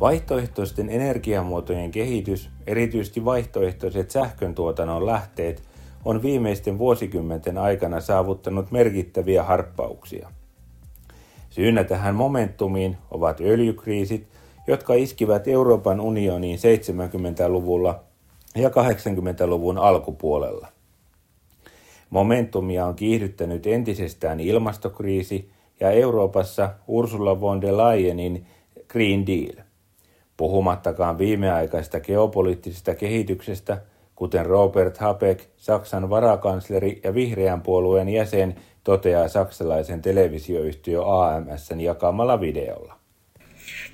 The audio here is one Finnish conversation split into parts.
Vaihtoehtoisten energiamuotojen kehitys, erityisesti vaihtoehtoiset sähköntuotannon lähteet, on viimeisten vuosikymmenten aikana saavuttanut merkittäviä harppauksia. Syynä tähän momentumiin ovat öljykriisit, jotka iskivät Euroopan unioniin 70-luvulla ja 80-luvun alkupuolella. Momentumia on kiihdyttänyt entisestään ilmastokriisi ja Euroopassa Ursula von der Leyenin Green Deal. Puhumattakaan viimeaikaista geopoliittisesta kehityksestä, kuten Robert Habeck, Saksan varakansleri ja vihreän puolueen jäsen, toteaa saksalaisen televisioyhtiö AMSn jakamalla videolla.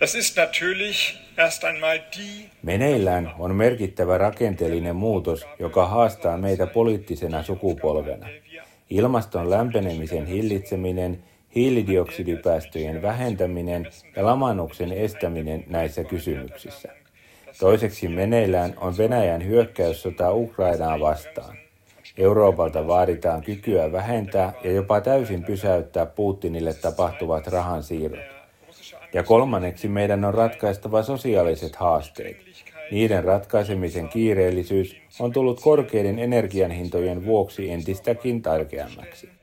Das ist natürlich erst einmal die Meneillään on merkittävä rakenteellinen muutos, joka haastaa meitä poliittisena sukupolvena. Ilmaston lämpenemisen hillitseminen, hiilidioksidipäästöjen vähentäminen ja lamannuksen estäminen näissä kysymyksissä. Toiseksi meneillään on Venäjän hyökkäyssota Ukrainaa vastaan. Euroopalta vaaditaan kykyä vähentää ja jopa täysin pysäyttää Putinille tapahtuvat rahansiirrot. Ja kolmanneksi meidän on ratkaistava sosiaaliset haasteet. Niiden ratkaisemisen kiireellisyys on tullut korkeiden energianhintojen vuoksi entistäkin tärkeämmäksi.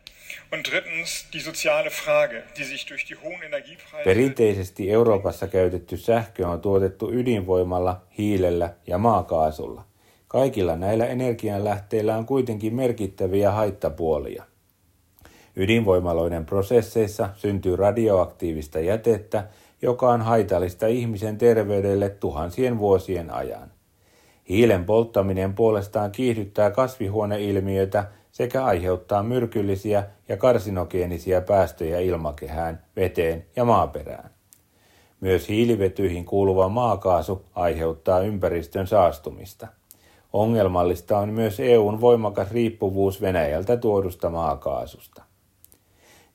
Perinteisesti Euroopassa käytetty sähkö on tuotettu ydinvoimalla, hiilellä ja maakaasulla. Kaikilla näillä energianlähteillä on kuitenkin merkittäviä haittapuolia. Ydinvoimaloiden prosesseissa syntyy radioaktiivista jätettä, joka on haitallista ihmisen terveydelle tuhansien vuosien ajan. Hiilen polttaminen puolestaan kiihdyttää kasvihuoneilmiötä sekä aiheuttaa myrkyllisiä ja karsinogeenisia päästöjä ilmakehään, veteen ja maaperään. Myös hiilivetyihin kuuluva maakaasu aiheuttaa ympäristön saastumista. Ongelmallista on myös EUn voimakas riippuvuus Venäjältä tuodusta maakaasusta.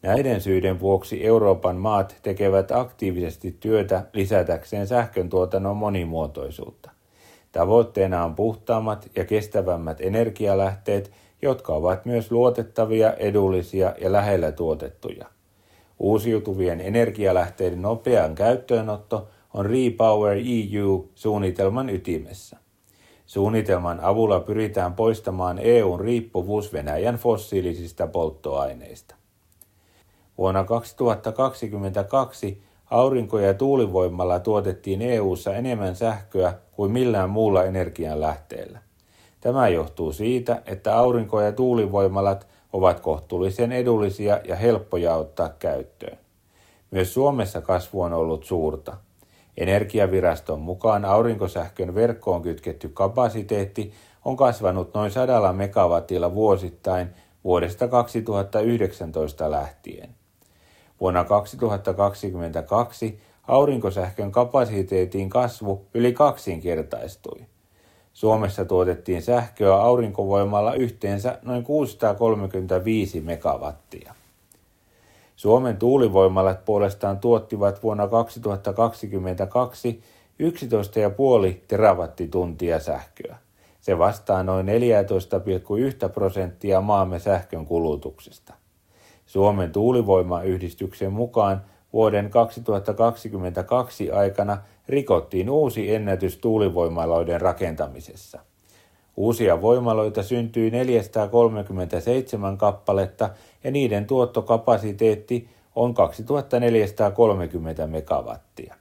Näiden syiden vuoksi Euroopan maat tekevät aktiivisesti työtä lisätäkseen sähkön tuotannon monimuotoisuutta. Tavoitteena on puhtaammat ja kestävämmät energialähteet, jotka ovat myös luotettavia, edullisia ja lähellä tuotettuja. Uusiutuvien energialähteiden nopean käyttöönotto on Repower EU-suunnitelman ytimessä. Suunnitelman avulla pyritään poistamaan EUn riippuvuus Venäjän fossiilisista polttoaineista. Vuonna 2022 aurinko- ja tuulivoimalla tuotettiin EU:ssa enemmän sähköä kuin millään muulla energianlähteellä. Tämä johtuu siitä, että aurinko- ja tuulivoimalat ovat kohtuullisen edullisia ja helppoja ottaa käyttöön. Myös Suomessa kasvu on ollut suurta. Energiaviraston mukaan aurinkosähkön verkkoon kytketty kapasiteetti on kasvanut noin sadalla megawattilla vuosittain vuodesta 2019 lähtien. Vuonna 2022 aurinkosähkön kapasiteetin kasvu yli kaksinkertaistui. Suomessa tuotettiin sähköä aurinkovoimalla yhteensä noin 635 megawattia. Suomen tuulivoimalat puolestaan tuottivat vuonna 2022 11,5 terawattituntia sähköä. Se vastaa noin 14,1 prosenttia maamme sähkön kulutuksesta. Suomen tuulivoimayhdistyksen mukaan vuoden 2022 aikana rikottiin uusi ennätys tuulivoimaloiden rakentamisessa. Uusia voimaloita syntyi 437 kappaletta ja niiden tuottokapasiteetti on 2430 megawattia.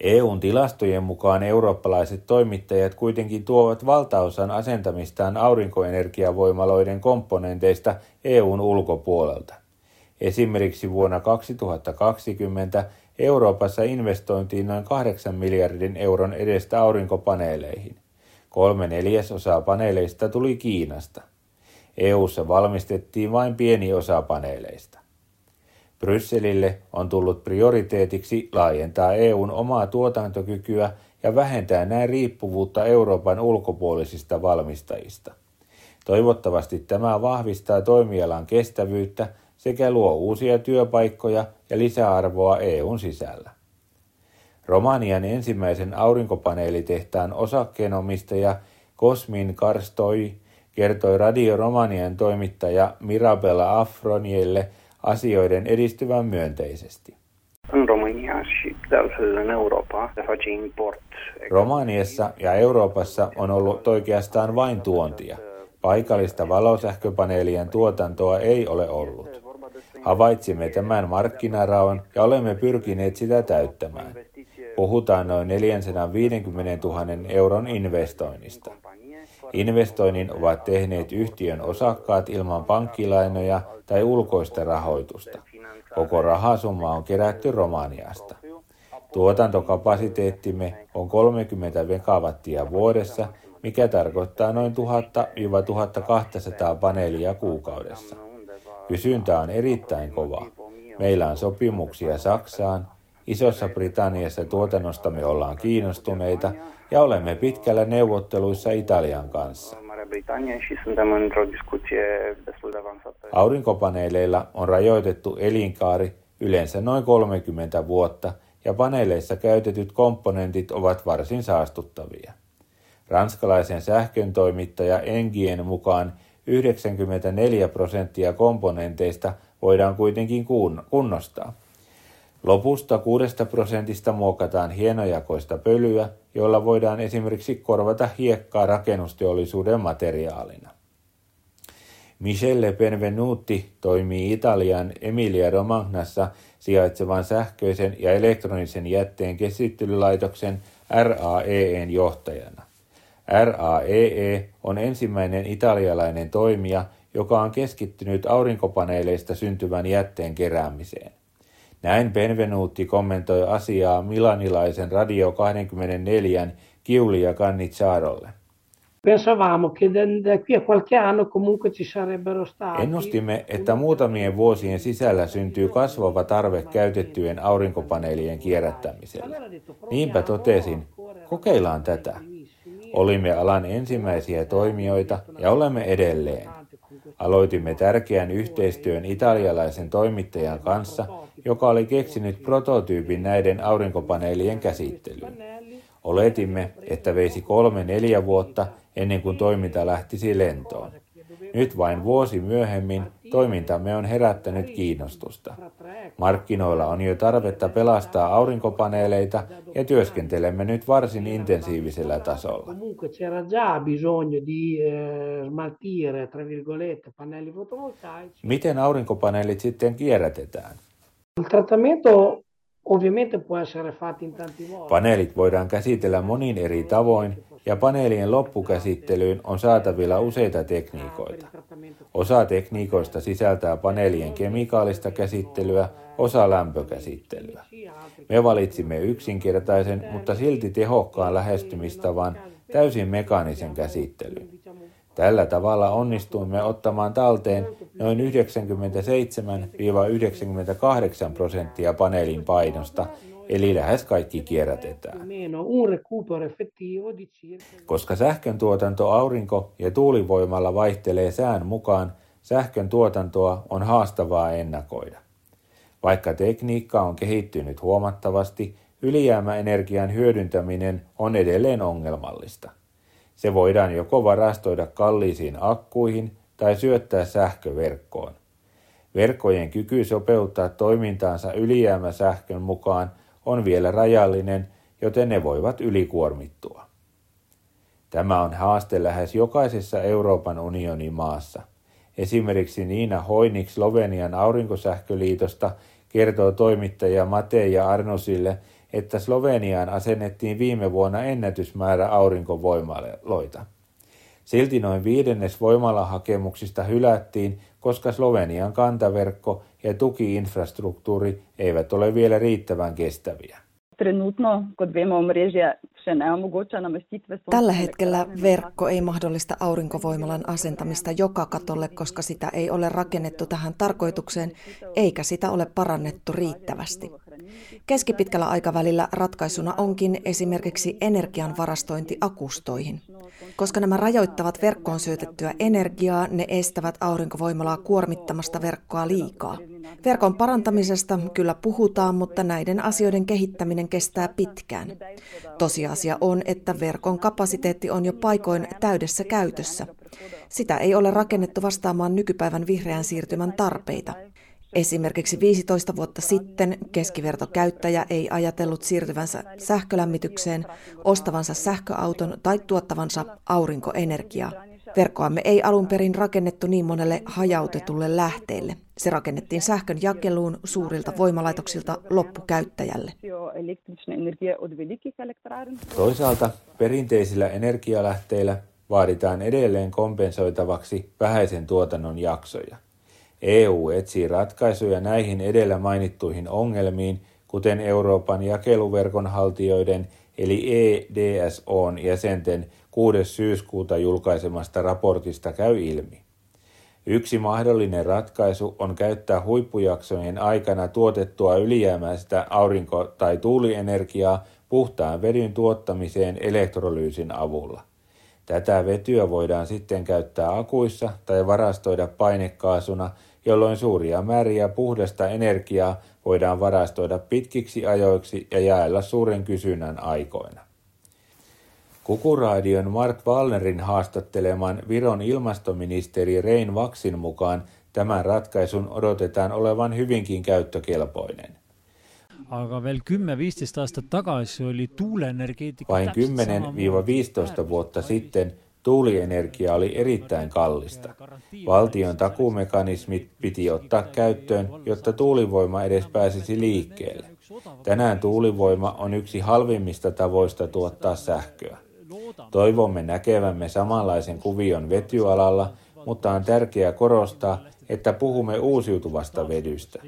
EUn tilastojen mukaan eurooppalaiset toimittajat kuitenkin tuovat valtaosan asentamistaan aurinkoenergiavoimaloiden komponenteista EUn ulkopuolelta. Esimerkiksi vuonna 2020 Euroopassa investointiin noin 8 miljardin euron edestä aurinkopaneeleihin. Kolme neljäsosaa paneeleista tuli Kiinasta. EUssa valmistettiin vain pieni osa paneeleista. Brysselille on tullut prioriteetiksi laajentaa EUn omaa tuotantokykyä ja vähentää näin riippuvuutta Euroopan ulkopuolisista valmistajista. Toivottavasti tämä vahvistaa toimialan kestävyyttä sekä luo uusia työpaikkoja ja lisäarvoa EUn sisällä. Romanian ensimmäisen aurinkopaneelitehtaan osakkeenomistaja Kosmin Karstoi kertoi Radio Romanian toimittaja Mirabella Afronielle asioiden edistyvän myönteisesti. Romaniassa ja Euroopassa on ollut oikeastaan vain tuontia. Paikallista valosähköpaneelien tuotantoa ei ole ollut. Havaitsimme tämän markkinaraon ja olemme pyrkineet sitä täyttämään. Puhutaan noin 450 000 euron investoinnista. Investoinnin ovat tehneet yhtiön osakkaat ilman pankkilainoja tai ulkoista rahoitusta. Koko rahasumma on kerätty Romaniasta. Tuotantokapasiteettimme on 30 megawattia vuodessa, mikä tarkoittaa noin 1000-1200 paneelia kuukaudessa. Kysyntä on erittäin kova. Meillä on sopimuksia Saksaan, Isossa Britanniassa tuotannostamme ollaan kiinnostuneita ja olemme pitkällä neuvotteluissa Italian kanssa. Aurinkopaneeleilla on rajoitettu elinkaari yleensä noin 30 vuotta ja paneeleissa käytetyt komponentit ovat varsin saastuttavia. Ranskalaisen sähkön toimittaja Engien mukaan 94 prosenttia komponenteista voidaan kuitenkin kunnostaa. Lopusta 6 prosentista muokataan hienojakoista pölyä, jolla voidaan esimerkiksi korvata hiekkaa rakennusteollisuuden materiaalina. Michelle Benvenuti toimii Italian Emilia-Romagnassa sijaitsevan sähköisen ja elektronisen jätteen käsittelylaitoksen RAEEn johtajana. RAEE on ensimmäinen italialainen toimija, joka on keskittynyt aurinkopaneeleista syntyvän jätteen keräämiseen. Näin Benvenuti kommentoi asiaa milanilaisen Radio 24 Giulia Cannizzarolle. Pensavamo che da qui a qualche anno comunque ci sarebbero stati... Ennustimme, että muutamien vuosien sisällä syntyy kasvava tarve käytettyjen aurinkopaneelien kierrättämiselle. Niinpä totesin, kokeillaan tätä. Olimme alan ensimmäisiä toimijoita ja olemme edelleen. Aloitimme tärkeän yhteistyön italialaisen toimittajan kanssa, joka oli keksinyt prototyypin näiden aurinkopaneelien käsittelyyn. Oletimme, että veisi kolme neljä vuotta ennen kuin toiminta lähtisi lentoon. Nyt vain vuosi myöhemmin toimintamme on herättänyt kiinnostusta. Markkinoilla on jo tarvetta pelastaa aurinkopaneeleita ja työskentelemme nyt varsin intensiivisellä tasolla. Miten aurinkopaneelit sitten kierrätetään? Paneelit voidaan käsitellä monin eri tavoin ja paneelien loppukäsittelyyn on saatavilla useita tekniikoita. Osa tekniikoista sisältää paneelien kemikaalista käsittelyä, osa lämpökäsittelyä. Me valitsimme yksinkertaisen, mutta silti tehokkaan lähestymistavan täysin mekaanisen käsittelyn. Tällä tavalla onnistuimme ottamaan talteen noin 97-98 prosenttia paneelin painosta, eli lähes kaikki kierrätetään. Koska sähkön tuotanto aurinko- ja tuulivoimalla vaihtelee sään mukaan, sähkön tuotantoa on haastavaa ennakoida. Vaikka tekniikka on kehittynyt huomattavasti, ylijäämäenergian hyödyntäminen on edelleen ongelmallista. Se voidaan joko varastoida kalliisiin akkuihin tai syöttää sähköverkkoon. Verkkojen kyky sopeuttaa toimintaansa ylijäämäsähkön mukaan on vielä rajallinen, joten ne voivat ylikuormittua. Tämä on haaste lähes jokaisessa Euroopan unionin maassa. Esimerkiksi Niina Hoinik Slovenian aurinkosähköliitosta kertoo toimittaja Mateja Arnosille, että Sloveniaan asennettiin viime vuonna ennätysmäärä aurinkovoimaloita. Silti noin viidennes voimalahakemuksista hylättiin, koska Slovenian kantaverkko ja tukiinfrastruktuuri eivät ole vielä riittävän kestäviä. Tällä hetkellä verkko ei mahdollista aurinkovoimalan asentamista joka katolle, koska sitä ei ole rakennettu tähän tarkoitukseen, eikä sitä ole parannettu riittävästi. Keskipitkällä aikavälillä ratkaisuna onkin esimerkiksi energian varastointi akustoihin. Koska nämä rajoittavat verkkoon syötettyä energiaa, ne estävät aurinkovoimalaa kuormittamasta verkkoa liikaa. Verkon parantamisesta kyllä puhutaan, mutta näiden asioiden kehittäminen kestää pitkään. Tosiasia on, että verkon kapasiteetti on jo paikoin täydessä käytössä. Sitä ei ole rakennettu vastaamaan nykypäivän vihreän siirtymän tarpeita. Esimerkiksi 15 vuotta sitten keskivertokäyttäjä ei ajatellut siirtyvänsä sähkölämmitykseen, ostavansa sähköauton tai tuottavansa aurinkoenergiaa. Verkkoamme ei alun perin rakennettu niin monelle hajautetulle lähteelle. Se rakennettiin sähkön jakeluun suurilta voimalaitoksilta loppukäyttäjälle. Toisaalta perinteisillä energialähteillä vaaditaan edelleen kompensoitavaksi vähäisen tuotannon jaksoja. EU etsii ratkaisuja näihin edellä mainittuihin ongelmiin, kuten Euroopan jakeluverkon haltijoiden eli EDSOn jäsenten 6. syyskuuta julkaisemasta raportista käy ilmi. Yksi mahdollinen ratkaisu on käyttää huippujaksojen aikana tuotettua ylijäämäistä aurinko- tai tuulienergiaa puhtaan vedyn tuottamiseen elektrolyysin avulla. Tätä vetyä voidaan sitten käyttää akuissa tai varastoida painekaasuna, jolloin suuria määriä puhdasta energiaa voidaan varastoida pitkiksi ajoiksi ja jaella suuren kysynnän aikoina. Kukuraadion Mark Wallnerin haastatteleman Viron ilmastoministeri Rein Vaksin mukaan tämän ratkaisun odotetaan olevan hyvinkin käyttökelpoinen. Aga veel 10-15 aastat tagasi oli tuuleenergeetika Vain 10-15 vuotta sitten tuulienergia oli erittäin kallista. Valtion takuumekanismit piti ottaa käyttöön, jotta tuulivoima edes pääsisi liikkeelle. Tänään tuulivoima on yksi halvimmista tavoista tuottaa sähköä. Toivomme näkevämme samanlaisen kuvion vetyalalla, mutta on tärkeää korostaa, että puhumme uusiutuvasta vedystä.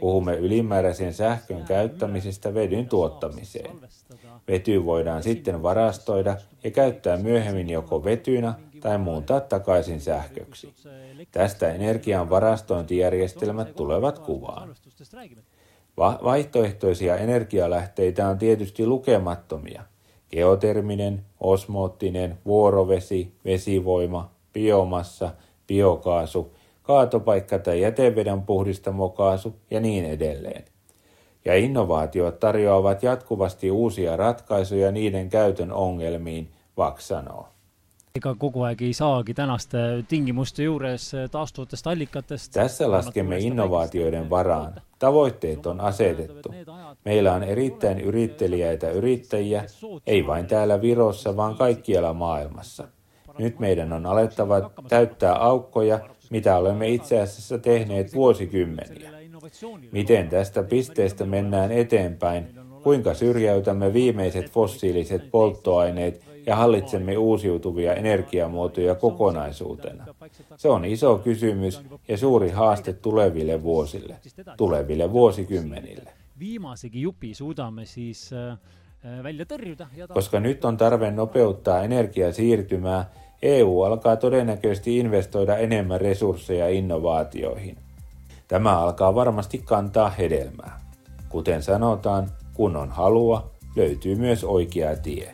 Puhumme ylimääräisen sähkön käyttämisestä vedyn tuottamiseen. Vety voidaan sitten varastoida ja käyttää myöhemmin joko vetynä tai muuntaa takaisin sähköksi. Tästä energian varastointijärjestelmät tulevat kuvaan. Va- vaihtoehtoisia energialähteitä on tietysti lukemattomia. Geoterminen, osmoottinen, vuorovesi, vesivoima, biomassa, biokaasu, kaatopaikka- tai jäteveden puhdistamokaasu ja niin edelleen. Ja innovaatiot tarjoavat jatkuvasti uusia ratkaisuja niiden käytön ongelmiin, Vaks sanoo. ega kogu aeg ei saagi tänaste tingimuste juures taastuvatest allikatest. Tässä laskemme innovaatioiden varaan. Tavoitteet on asetettu. Meillä on erittäin yritteliäitä yrittäjiä, ei vain täällä Virossa, vaan kaikkialla maailmassa. Nyt meidän on alettava täyttää aukkoja, mitä olemme itse asiassa tehneet vuosikymmeniä. Miten tästä pisteestä mennään eteenpäin, kuinka syrjäytämme viimeiset fossiiliset polttoaineet ja hallitsemme uusiutuvia energiamuotoja kokonaisuutena. Se on iso kysymys ja suuri haaste tuleville vuosille, tuleville vuosikymmenille. viimasegi jupi suudame siis äh, ta- Koska nyt on tarve nopeuttaa energiasiirtymää, EU alkaa todennäköisesti investoida enemmän resursseja innovaatioihin. Tämä alkaa varmasti kantaa hedelmää. Kuten sanotaan, kun on halua, löytyy myös oikea tie.